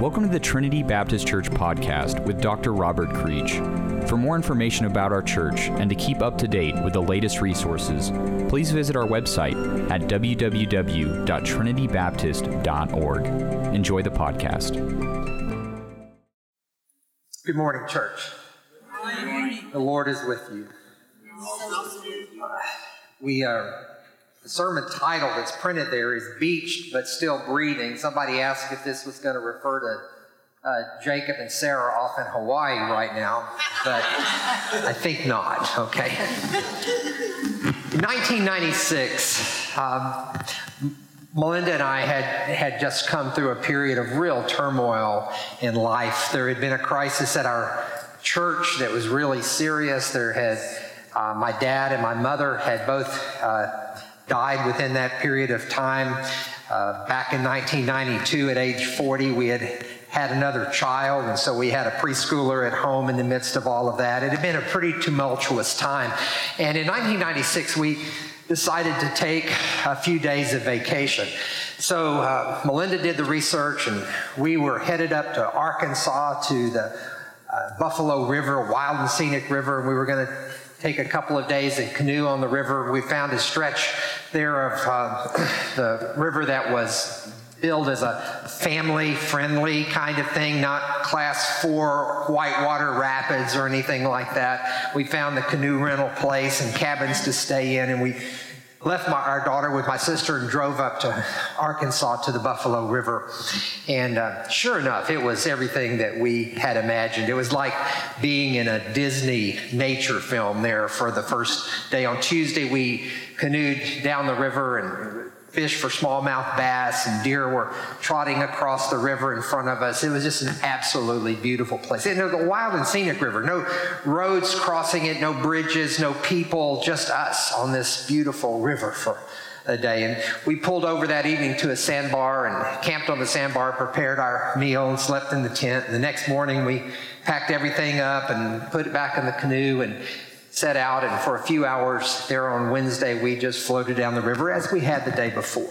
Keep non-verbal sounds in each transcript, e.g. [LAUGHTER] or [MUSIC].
Welcome to the Trinity Baptist Church podcast with Dr. Robert Creech. For more information about our church and to keep up to date with the latest resources, please visit our website at www.trinitybaptist.org. Enjoy the podcast. Good morning, church. Good morning. The Lord is with you. We are. The sermon title that's printed there is Beached but Still Breathing. Somebody asked if this was going to refer to uh, Jacob and Sarah off in Hawaii right now, but I think not, okay? In 1996, um, Melinda and I had, had just come through a period of real turmoil in life. There had been a crisis at our church that was really serious. There had, uh, my dad and my mother had both uh, died within that period of time. Uh, back in 1992, at age 40, we had had another child, and so we had a preschooler at home in the midst of all of that. It had been a pretty tumultuous time. And in 1996, we decided to take a few days of vacation. So uh, Melinda did the research, and we were headed up to Arkansas to the uh, Buffalo River, wild and scenic river, and we were going to take a couple of days and canoe on the river. We found a stretch there of uh, [CLEARS THROAT] the river that was billed as a family friendly kind of thing, not class four whitewater rapids or anything like that. We found the canoe rental place and cabins to stay in, and we left my, our daughter with my sister and drove up to Arkansas to the Buffalo River. And uh, sure enough, it was everything that we had imagined. It was like being in a Disney nature film there for the first day. On Tuesday, we canoed down the river and fish for smallmouth bass and deer were trotting across the river in front of us. It was just an absolutely beautiful place. And it was a wild and scenic river. No roads crossing it, no bridges, no people, just us on this beautiful river for a day. And we pulled over that evening to a sandbar and camped on the sandbar, prepared our meal, and slept in the tent. And the next morning, we packed everything up and put it back in the canoe and set out, and for a few hours there on Wednesday, we just floated down the river as we had the day before.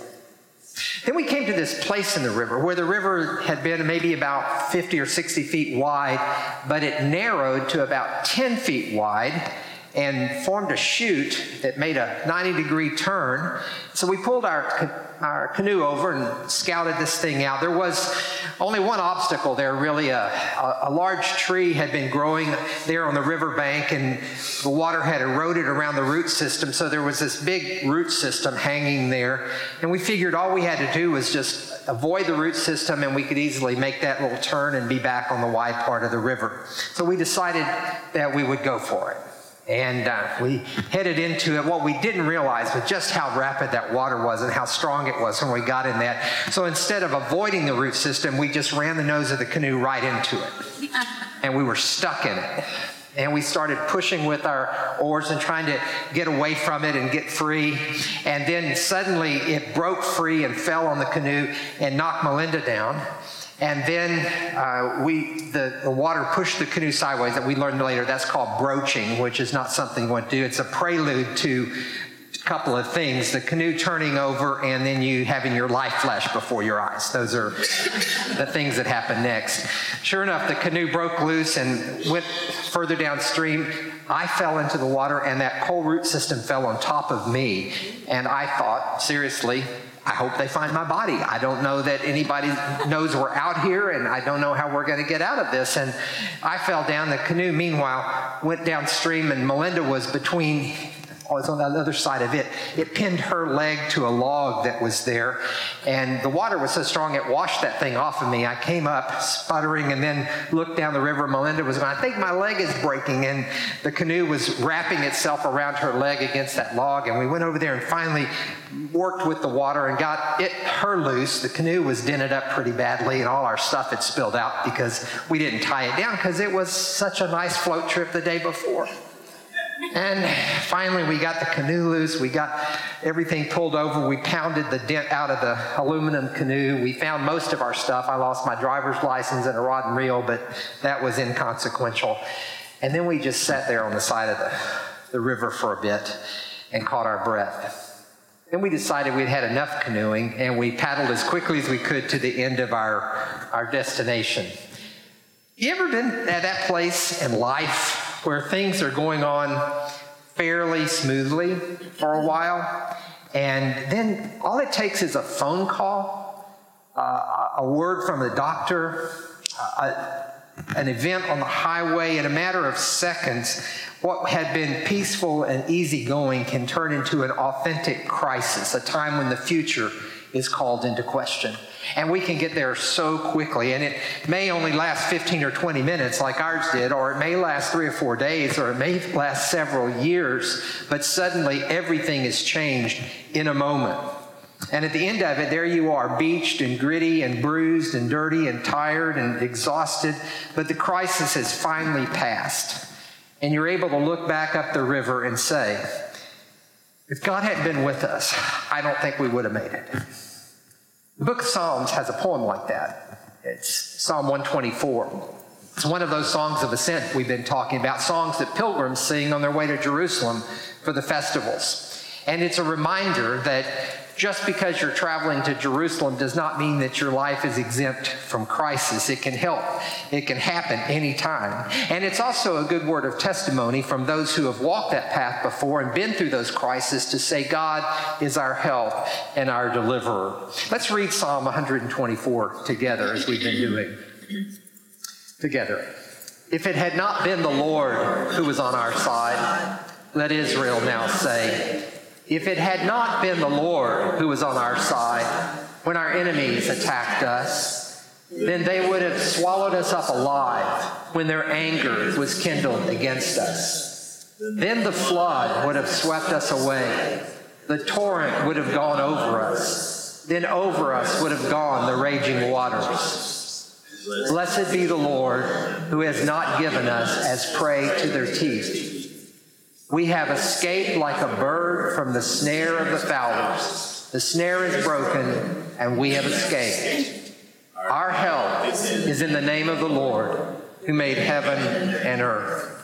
Then we came to this place in the river where the river had been maybe about 50 or 60 feet wide, but it narrowed to about 10 feet wide and formed a chute that made a 90 degree turn. So we pulled our, our canoe over and scouted this thing out. There was only one obstacle there, really. A, a, a large tree had been growing there on the riverbank, and the water had eroded around the root system. So there was this big root system hanging there. And we figured all we had to do was just avoid the root system, and we could easily make that little turn and be back on the wide part of the river. So we decided that we would go for it. And uh, we headed into it. What we didn't realize was just how rapid that water was and how strong it was when we got in that. So instead of avoiding the root system, we just ran the nose of the canoe right into it. [LAUGHS] And we were stuck in it. And we started pushing with our oars and trying to get away from it and get free. And then suddenly it broke free and fell on the canoe and knocked Melinda down. And then uh, we, the, the, water pushed the canoe sideways. That we learned later that's called broaching, which is not something you want to do. It's a prelude to a couple of things: the canoe turning over, and then you having your life flash before your eyes. Those are the things that happen next. Sure enough, the canoe broke loose and went further downstream. I fell into the water, and that whole root system fell on top of me. And I thought, seriously, I hope they find my body. I don't know that anybody knows we're out here, and I don't know how we're going to get out of this. And I fell down. The canoe, meanwhile, went downstream, and Melinda was between was on the other side of it. It pinned her leg to a log that was there, and the water was so strong it washed that thing off of me. I came up sputtering and then looked down the river. Melinda was going, I think my leg is breaking, and the canoe was wrapping itself around her leg against that log, and we went over there and finally worked with the water and got it her loose. The canoe was dented up pretty badly, and all our stuff had spilled out because we didn't tie it down because it was such a nice float trip the day before. And finally, we got the canoe loose. We got everything pulled over. We pounded the dent out of the aluminum canoe. We found most of our stuff. I lost my driver's license and a rod and reel, but that was inconsequential. And then we just sat there on the side of the, the river for a bit and caught our breath. Then we decided we'd had enough canoeing and we paddled as quickly as we could to the end of our, our destination. You ever been at that place in life where things are going on fairly smoothly for a while? And then all it takes is a phone call, uh, a word from the doctor, uh, an event on the highway. In a matter of seconds, what had been peaceful and easygoing can turn into an authentic crisis, a time when the future is called into question. And we can get there so quickly. And it may only last 15 or 20 minutes like ours did, or it may last three or four days, or it may last several years, but suddenly everything is changed in a moment. And at the end of it, there you are, beached and gritty and bruised and dirty and tired and exhausted, but the crisis has finally passed. And you're able to look back up the river and say, if God hadn't been with us, I don't think we would have made it. The book of Psalms has a poem like that. It's Psalm 124. It's one of those songs of ascent we've been talking about, songs that pilgrims sing on their way to Jerusalem for the festivals. And it's a reminder that just because you're traveling to Jerusalem does not mean that your life is exempt from crisis. It can help, it can happen anytime. And it's also a good word of testimony from those who have walked that path before and been through those crises to say, God is our help and our deliverer. Let's read Psalm 124 together as we've been doing. Together. If it had not been the Lord who was on our side, let Israel now say, if it had not been the Lord who was on our side when our enemies attacked us, then they would have swallowed us up alive when their anger was kindled against us. Then the flood would have swept us away. The torrent would have gone over us. Then over us would have gone the raging waters. Blessed be the Lord who has not given us as prey to their teeth we have escaped like a bird from the snare of the fowlers. The snare is broken, and we have escaped. Our help is in the name of the Lord, who made heaven and earth.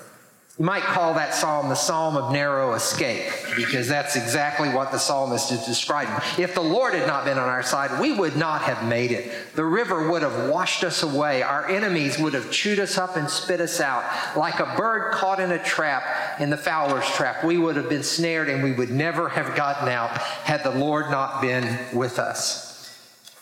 You might call that psalm the psalm of narrow escape, because that's exactly what the psalmist is describing. If the Lord had not been on our side, we would not have made it. The river would have washed us away. Our enemies would have chewed us up and spit us out. Like a bird caught in a trap, in the fowler's trap, we would have been snared and we would never have gotten out had the Lord not been with us.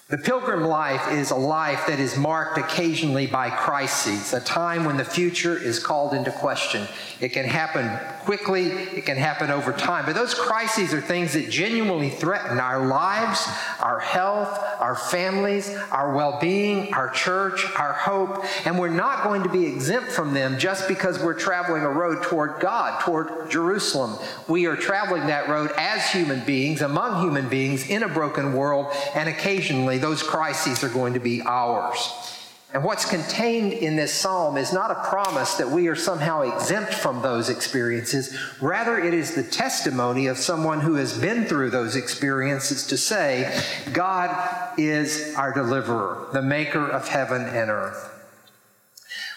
The pilgrim life is a life that is marked occasionally by crises, a time when the future is called into question. It can happen quickly, it can happen over time, but those crises are things that genuinely threaten our lives, our health, our families, our well being, our church, our hope, and we're not going to be exempt from them just because we're traveling a road toward God, toward Jerusalem. We are traveling that road as human beings, among human beings, in a broken world, and occasionally those crises are going to be ours. And what's contained in this psalm is not a promise that we are somehow exempt from those experiences. Rather, it is the testimony of someone who has been through those experiences to say, God is our deliverer, the maker of heaven and earth.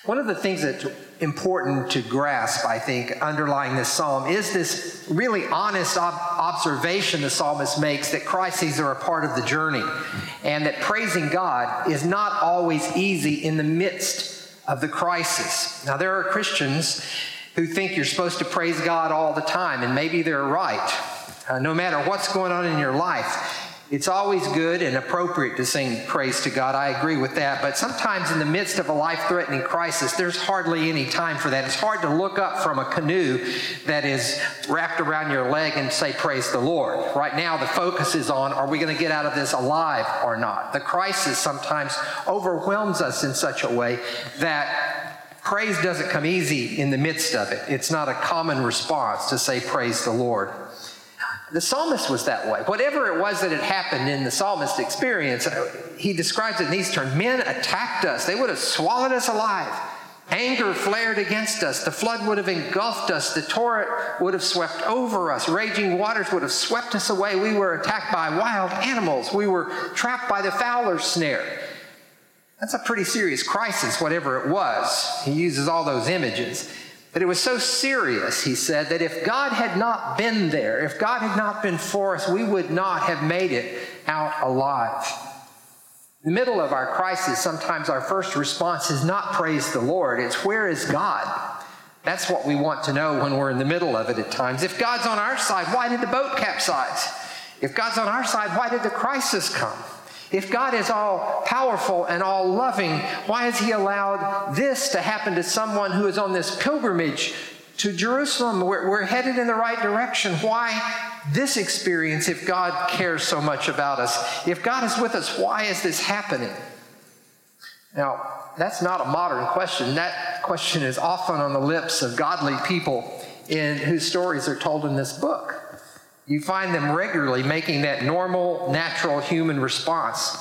One of the things that's important to grasp, I think, underlying this psalm is this really honest ob- observation the psalmist makes that crises are a part of the journey and that praising God is not always easy in the midst of the crisis. Now, there are Christians who think you're supposed to praise God all the time, and maybe they're right. Uh, no matter what's going on in your life, it's always good and appropriate to sing praise to God. I agree with that. But sometimes in the midst of a life threatening crisis, there's hardly any time for that. It's hard to look up from a canoe that is wrapped around your leg and say, Praise the Lord. Right now, the focus is on are we going to get out of this alive or not? The crisis sometimes overwhelms us in such a way that praise doesn't come easy in the midst of it. It's not a common response to say, Praise the Lord. The psalmist was that way. Whatever it was that had happened in the psalmist experience, uh, he describes it in these terms Men attacked us, they would have swallowed us alive. Anger flared against us. The flood would have engulfed us. The torrent would have swept over us. Raging waters would have swept us away. We were attacked by wild animals. We were trapped by the fowler's snare. That's a pretty serious crisis, whatever it was. He uses all those images. But it was so serious, he said, that if God had not been there, if God had not been for us, we would not have made it out alive. In the middle of our crisis, sometimes our first response is not praise the Lord, it's where is God? That's what we want to know when we're in the middle of it at times. If God's on our side, why did the boat capsize? If God's on our side, why did the crisis come? If God is all powerful and all loving, why has He allowed this to happen to someone who is on this pilgrimage to Jerusalem? We're, we're, headed in the right direction. Why this experience if God cares so much about us? If God is with us, why is this happening? Now, that's not a modern question. That question is often on the lips of godly people in whose stories are told in this book. You find them regularly making that normal, natural human response.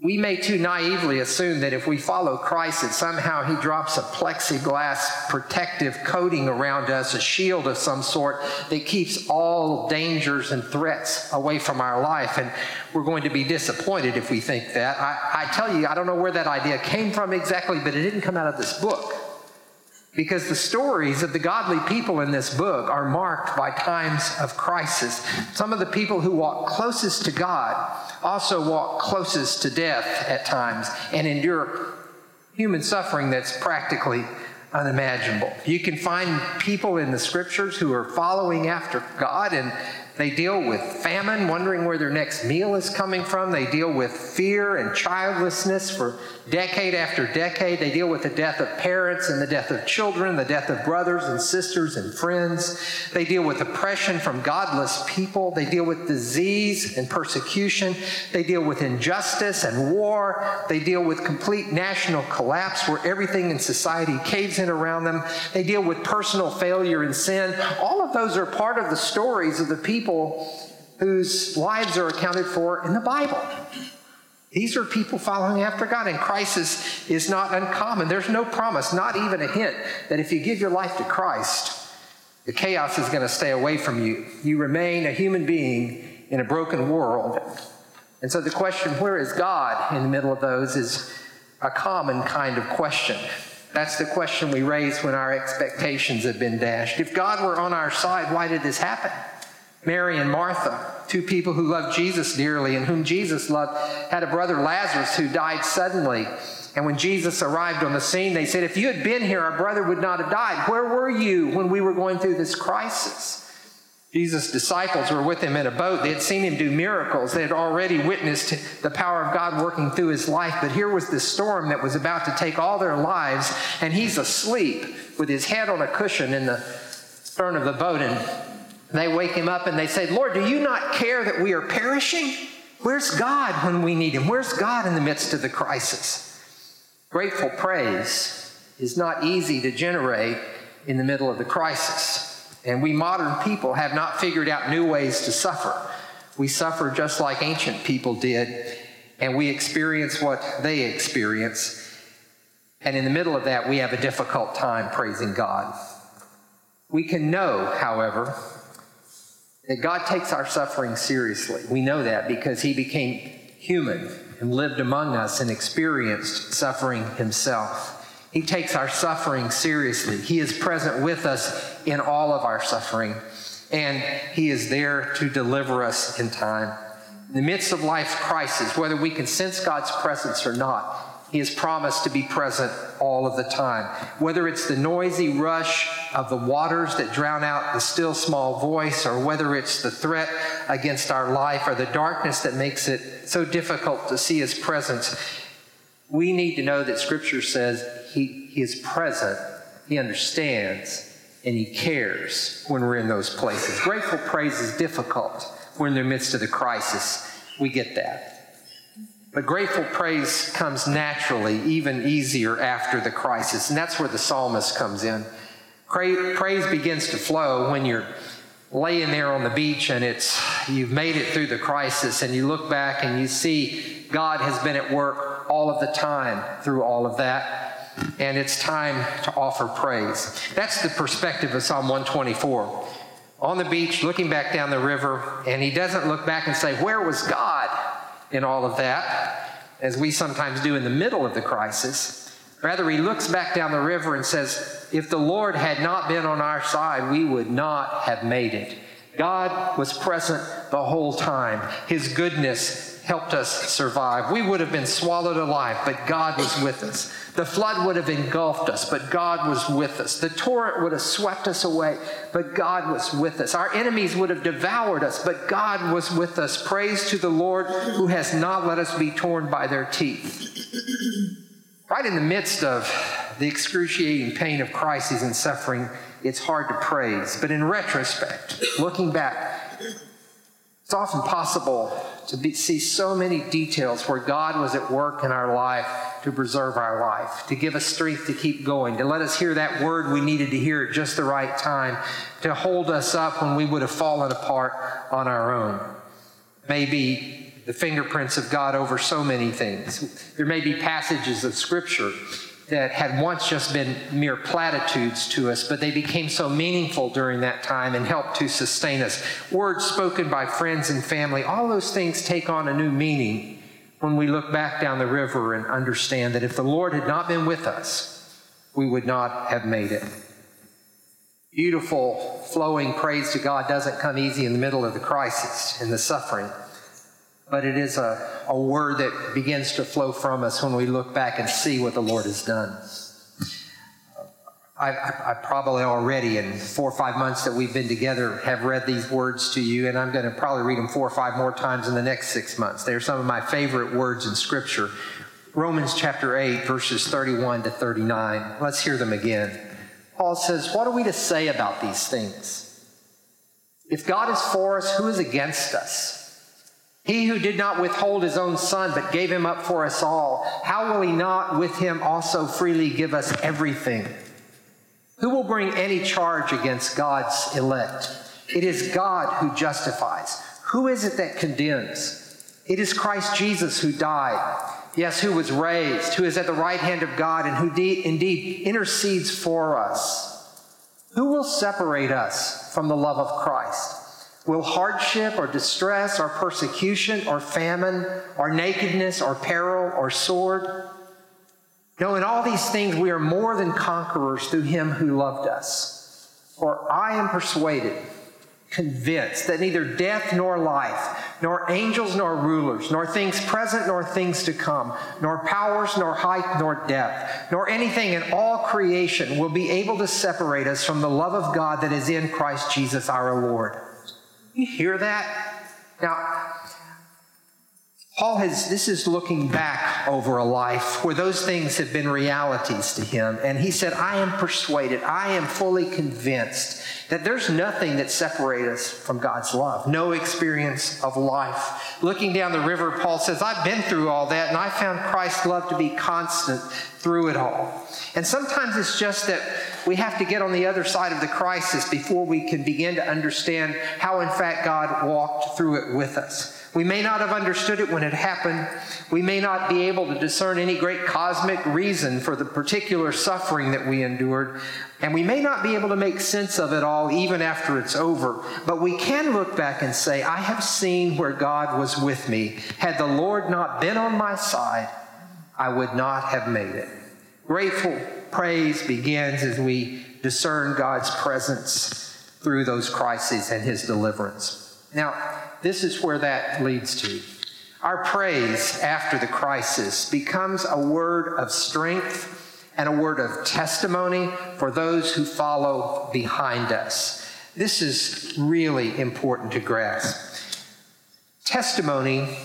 We may too naively assume that if we follow Christ, that somehow He drops a plexiglass protective coating around us, a shield of some sort that keeps all dangers and threats away from our life. And we're going to be disappointed if we think that. I, I tell you, I don't know where that idea came from exactly, but it didn't come out of this book because the stories of the godly people in this book are marked by times of crisis. Some of the people who walk closest to God also walk closest to death at times and endure human suffering that's practically unimaginable. You can find people in the scriptures who are following after God and they deal with famine, wondering where their next meal is coming from. They deal with fear and childlessness for decade after decade. They deal with the death of parents and the death of children, the death of brothers and sisters and friends. They deal with oppression from godless people. They deal with disease and persecution. They deal with injustice and war. They deal with complete national collapse where everything in society caves in around them. They deal with personal failure and sin. All of those are part of the stories of the people people whose lives are accounted for in the Bible. These are people following after God, and crisis is not uncommon. There's no promise, not even a hint, that if you give your life to Christ, the chaos is going to stay away from you. You remain a human being in a broken world. And so the question, where is God in the middle of those, is a common kind of question. That's the question we raise when our expectations have been dashed. If God were on our side, why did this happen? Mary and Martha, two people who loved Jesus dearly and whom Jesus loved, had a brother Lazarus who died suddenly. And when Jesus arrived on the scene, they said, If you had been here, our brother would not have died. Where were you when we were going through this crisis? Jesus' disciples were with him in a boat. They had seen him do miracles. They had already witnessed the power of God working through his life. But here was this storm that was about to take all their lives, and he's asleep with his head on a cushion in the stern of the boat. And they wake him up and they say, Lord, do you not care that we are perishing? Where's God when we need him? Where's God in the midst of the crisis? Grateful praise is not easy to generate in the middle of the crisis. And we modern people have not figured out new ways to suffer. We suffer just like ancient people did, and we experience what they experience. And in the middle of that, we have a difficult time praising God. We can know, however, that God takes our suffering seriously. We know that because he became human and lived among us and experienced suffering himself. He takes our suffering seriously. He is present with us in all of our suffering, and he is there to deliver us in time. In the midst of life's crisis, whether we can sense God's presence or not, he has promised to be present all of the time. Whether it's the noisy rush of the waters that drown out the still small voice, or whether it's the threat against our life or the darkness that makes it so difficult to see His presence, we need to know that Scripture says He, he is present, He understands, and He cares when we're in those places. Grateful praise is difficult. We're in the midst of the crisis. We get that. But grateful praise comes naturally, even easier after the crisis. And that's where the psalmist comes in. Praise begins to flow when you're laying there on the beach and it's you've made it through the crisis and you look back and you see God has been at work all of the time through all of that and it's time to offer praise. That's the perspective of Psalm 124. On the beach looking back down the river and he doesn't look back and say where was God in all of that as we sometimes do in the middle of the crisis Rather, he looks back down the river and says, If the Lord had not been on our side, we would not have made it. God was present the whole time. His goodness helped us survive. We would have been swallowed alive, but God was with us. The flood would have engulfed us, but God was with us. The torrent would have swept us away, but God was with us. Our enemies would have devoured us, but God was with us. Praise to the Lord who has not let us be torn by their teeth. Right in the midst of the excruciating pain of crises and suffering, it's hard to praise. But in retrospect, looking back, it's often possible to be, see so many details where God was at work in our life to preserve our life, to give us strength to keep going, to let us hear that word we needed to hear at just the right time, to hold us up when we would have fallen apart on our own. Maybe the fingerprints of God over so many things. There may be passages of Scripture that had once just been mere platitudes to us, but they became so meaningful during that time and helped to sustain us. Words spoken by friends and family, all those things take on a new meaning when we look back down the river and understand that if the Lord had not been with us, we would not have made it. Beautiful, flowing praise to God doesn't come easy in the middle of the crisis and the suffering but it is a, a word that begins to flow from us when we look back and see what the Lord has done. I, I, I, probably already, in four or five months that we've been together, have read these words to you, and I'm going to probably read them four or five more times in the next six months. They're some of my favorite words in Scripture. Romans chapter 8, verses 31 to 39. Let's hear them again. Paul says, What are we to say about these things? If God is for us, who is against us? He who did not withhold his own son, but gave him up for us all, how will he not with him also freely give us everything? Who will bring any charge against God's elect? It is God who justifies. Who is it that condemns? It is Christ Jesus who died, yes, who was raised, who is at the right hand of God, and who de- indeed intercedes for us. Who will separate us from the love of Christ? Will hardship or distress or persecution or famine or nakedness or peril or sword? No, in all these things we are more than conquerors through him who loved us. For I am persuaded, convinced that neither death nor life, nor angels nor rulers, nor things present nor things to come, nor powers nor height nor depth, nor anything in all creation will be able to separate us from the love of God that is in Christ Jesus our Lord. You hear that? Now, Paul has, this is looking back over a life where those things have been realities to him. And he said, I am persuaded, I am fully convinced that there's nothing that separates us from God's love, no experience of life. Looking down the river, Paul says, I've been through all that and I found Christ's love to be constant through it all. And sometimes it's just that we have to get on the other side of the crisis before we can begin to understand how, in fact, God walked through it with us. We may not have understood it when it happened. We may not be able to discern any great cosmic reason for the particular suffering that we endured. And we may not be able to make sense of it all even after it's over. But we can look back and say, I have seen where God was with me. Had the Lord not been on my side, I would not have made it. Grateful praise begins as we discern God's presence through those crises and his deliverance. Now, this is where that leads to. Our praise after the crisis becomes a word of strength and a word of testimony for those who follow behind us. This is really important to grasp. Testimony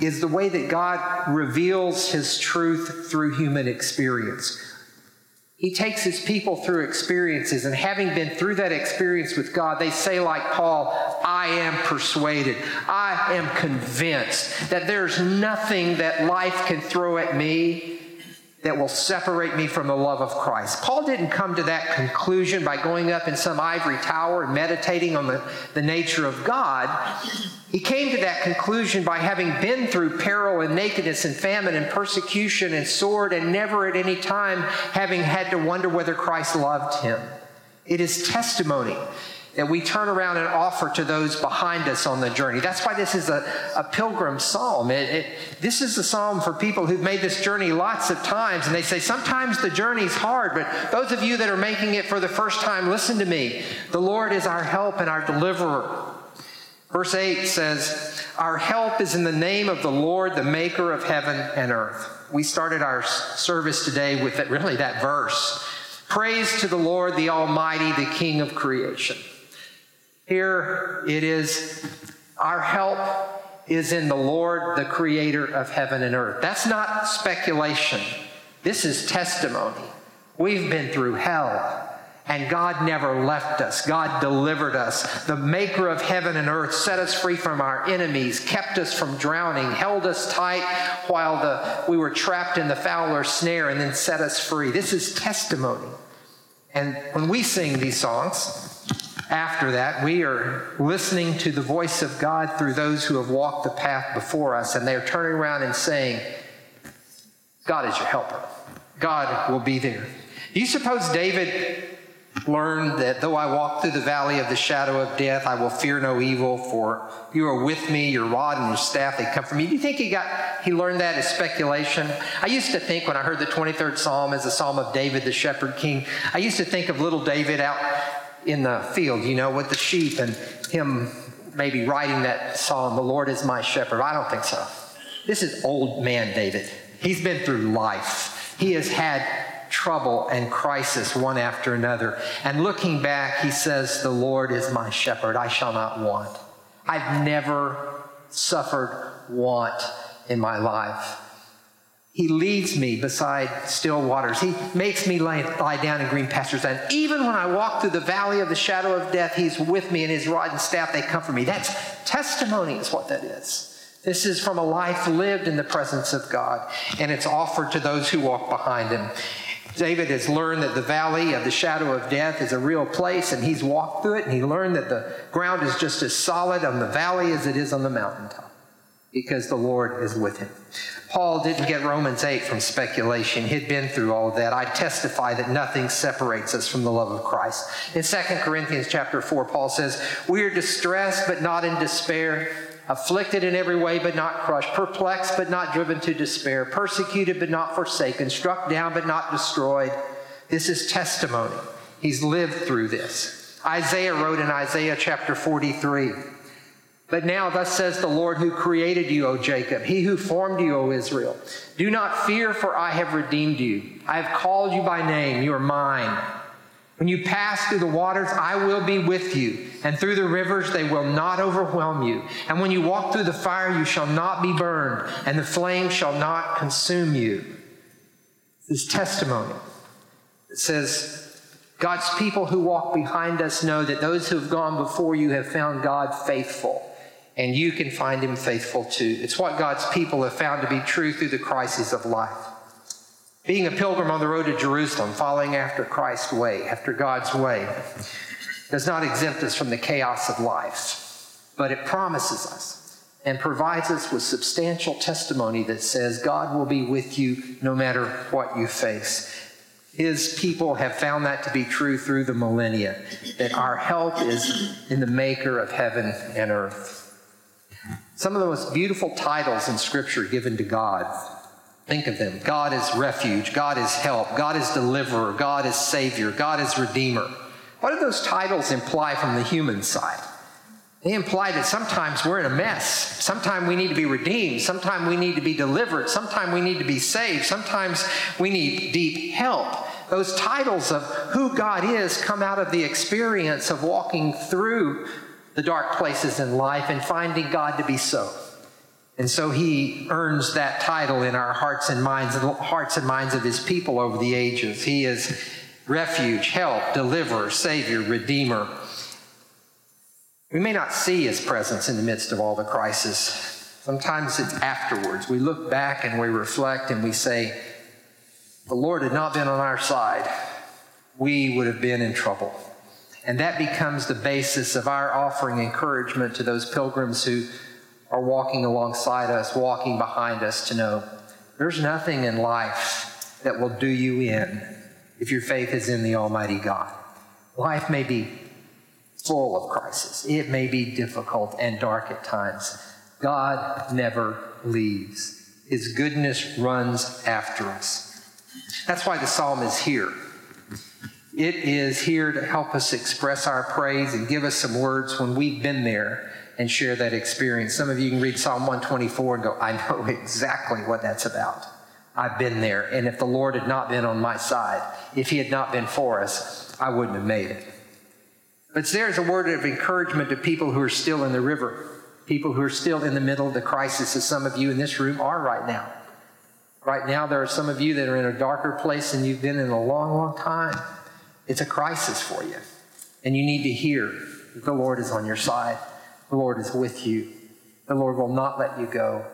is the way that God reveals his truth through human experience. He takes his people through experiences, and having been through that experience with God, they say, like Paul, I am persuaded, I am convinced that there's nothing that life can throw at me that will separate me from the love of Christ. Paul didn't come to that conclusion by going up in some ivory tower and meditating on the, the nature of God. He came to that conclusion by having been through peril and nakedness and famine and persecution and sword and never at any time having had to wonder whether Christ loved him. It is testimony that we turn around and offer to those behind us on the journey. That's why this is a, a pilgrim psalm. It, it, this is a psalm for people who've made this journey lots of times, and they say sometimes the journey's hard, but those of you that are making it for the first time, listen to me. The Lord is our help and our deliverer. Verse 8 says, Our help is in the name of the Lord, the maker of heaven and earth. We started our service today with that, really that verse. Praise to the Lord, the Almighty, the King of creation. Here it is, our help is in the Lord, the creator of heaven and earth. That's not speculation. This is testimony. We've been through hell. And God never left us. God delivered us. The maker of heaven and earth set us free from our enemies, kept us from drowning, held us tight while the, we were trapped in the fowler's snare, and then set us free. This is testimony. And when we sing these songs, after that, we are listening to the voice of God through those who have walked the path before us, and they're turning around and saying, God is your helper. God will be there. Do you suppose David learned that though I walk through the valley of the shadow of death, I will fear no evil, for you are with me, your rod and your staff, they come from me. Do you think he got he learned that as speculation? I used to think when I heard the 23rd Psalm as a psalm of David, the shepherd king, I used to think of little David out in the field, you know, with the sheep and him maybe writing that psalm, The Lord is my shepherd. I don't think so. This is old man David. He's been through life. He has had trouble and crisis one after another. And looking back, he says, The Lord is my shepherd. I shall not want. I've never suffered want in my life. He leads me beside still waters. He makes me lie, lie, down in green pastures. And even when I walk through the valley of the shadow of death, He's with me, and His rod and staff, they comfort me. That's testimony, is what that is. This is from a life lived in the presence of God, and it's offered to those who walk behind Him. David has learned that the valley of the shadow of death is a real place, and he's walked through it, and he learned that the ground is just as solid on the valley as it is on the mountaintop because the Lord is with him. Paul didn't get Romans 8 from speculation. He'd been through all of that. I testify that nothing separates us from the love of Christ. In 2 Corinthians chapter 4, Paul says, We are distressed, but not in despair, afflicted in every way, but not crushed, perplexed, but not driven to despair, persecuted, but not forsaken, struck down, but not destroyed. This is testimony. He's lived through this. Isaiah wrote in Isaiah chapter 43, but now, thus says the Lord who created you, O Jacob, he who formed you, O Israel. Do not fear, for I have redeemed you. I have called you by name, you are mine. When you pass through the waters, I will be with you, and through the rivers, they will not overwhelm you. And when you walk through the fire, you shall not be burned, and the flame shall not consume you. This testimony. It says, God's people who walk behind us know that those who have gone before you have found God faithful and you can find him faithful too. It's what God's people have found to be true through the crises of life. Being a pilgrim on the road to Jerusalem, following after Christ's way, after God's way, does not exempt us from the chaos of life, but it promises us and provides us with substantial testimony that says God will be with you no matter what you face. His people have found that to be true through the millennia, that our help is in the maker of heaven and earth. Some of the most beautiful titles in Scripture given to God. Think of them. God is refuge. God is help. God is deliverer. God is savior. God is redeemer. What do those titles imply from the human side? They imply that sometimes we're in a mess. Sometimes we need to be redeemed. Sometimes we need to be delivered. Sometimes we need to be saved. Sometimes we need deep help. Those titles of who God is come out of the experience of walking through the dark places in life and finding God to be so. And so he earns that title in our hearts and minds, hearts and minds of his people over the ages. He is refuge, help, deliverer, savior, redeemer. We may not see his presence in the midst of all the crisis. Sometimes it's afterwards. We look back and we reflect and we say, the Lord had not been on our side, we would have been in trouble. And that becomes the basis of our offering encouragement to those pilgrims who are walking alongside us, walking behind us to know there's nothing in life that will do you in if your faith is in the Almighty God. Life may be full of crisis. It may be difficult and dark at times. God never leaves. His goodness runs after us. That's why the psalm is here. It is here to help us express our praise and give us some words when we've been there and share that experience. Some of you can read Psalm 124 and go, I know [LAUGHS] exactly what that's about. I've been there. And if the Lord had not been on my side, if He had not been for us, I wouldn't have made it. But there's a word of encouragement to people who are still in the river, people who are still in the middle of the crisis, as some of you in this room are right now. Right now, there are some of you that are in a darker place than you've been in a long, long time. It's a crisis for you. And you need to hear that the Lord is on your side. The Lord is with you. The Lord will not let you go.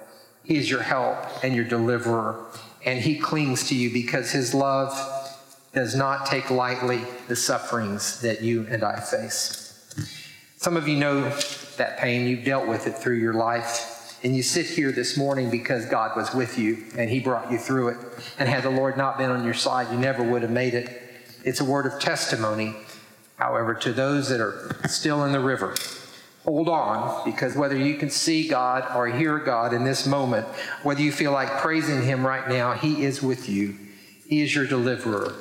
He is your help and your deliverer. And He clings to you because His love does not take lightly the sufferings that you and I face. Some of you know that pain. You've dealt with it through your life. And you sit here this morning because God was with you and He brought you through it. And had the Lord not been on your side, you never would have made it. It's a word of testimony. However, to those that are still in the river, hold on because whether you can see God or hear God in this moment, whether you feel like praising Him right now, He is with you. He is your deliverer.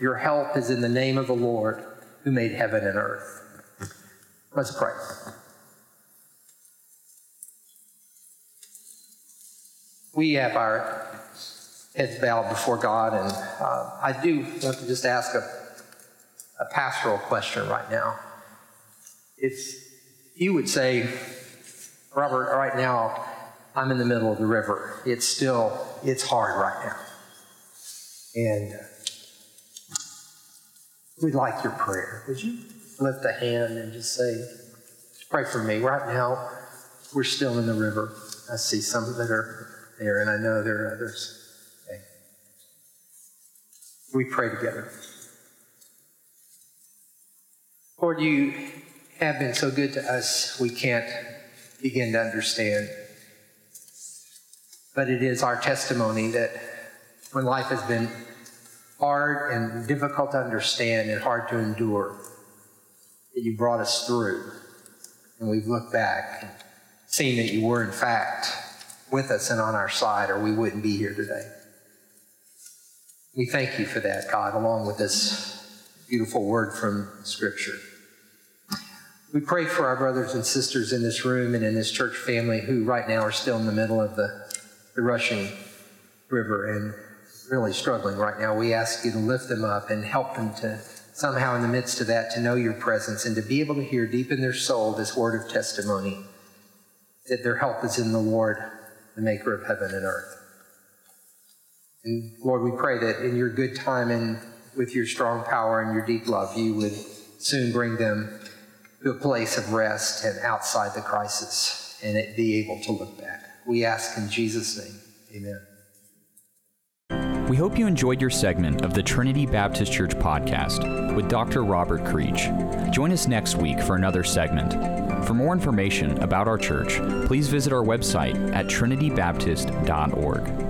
Your help is in the name of the Lord who made heaven and earth. Let's pray. We have our heads bowed before God, and uh, I do want to just ask a, a pastoral question right now. If you would say, Robert, right now I'm in the middle of the river. It's still, it's hard right now. And uh, we'd like your prayer. Would you lift a hand and just say, pray for me. Right now, we're still in the river. I see some that are there, and I know there are others. Okay. We pray together. Lord, you have been so good to us, we can't begin to understand. But it is our testimony that when life has been hard and difficult to understand and hard to endure, that you brought us through. And we've looked back and seen that you were, in fact, with us and on our side, or we wouldn't be here today. We thank you for that, God, along with this beautiful word from Scripture. We pray for our brothers and sisters in this room and in this church family who right now are still in the middle of the, the rushing river and really struggling right now. We ask you to lift them up and help them to somehow in the midst of that to know your presence and to be able to hear deep in their soul this word of testimony that their help is in the Lord, the maker of heaven and earth. And Lord, we pray that in your good time and with your strong power and your deep love, you would soon bring them to a place of rest and outside the crisis and be able to look back. We ask in Jesus' name. Amen. We hope you enjoyed your segment of the Trinity Baptist Church podcast with Dr. Robert Creech. Join us next week for another segment. For more information about our church, please visit our website at trinitybaptist.org.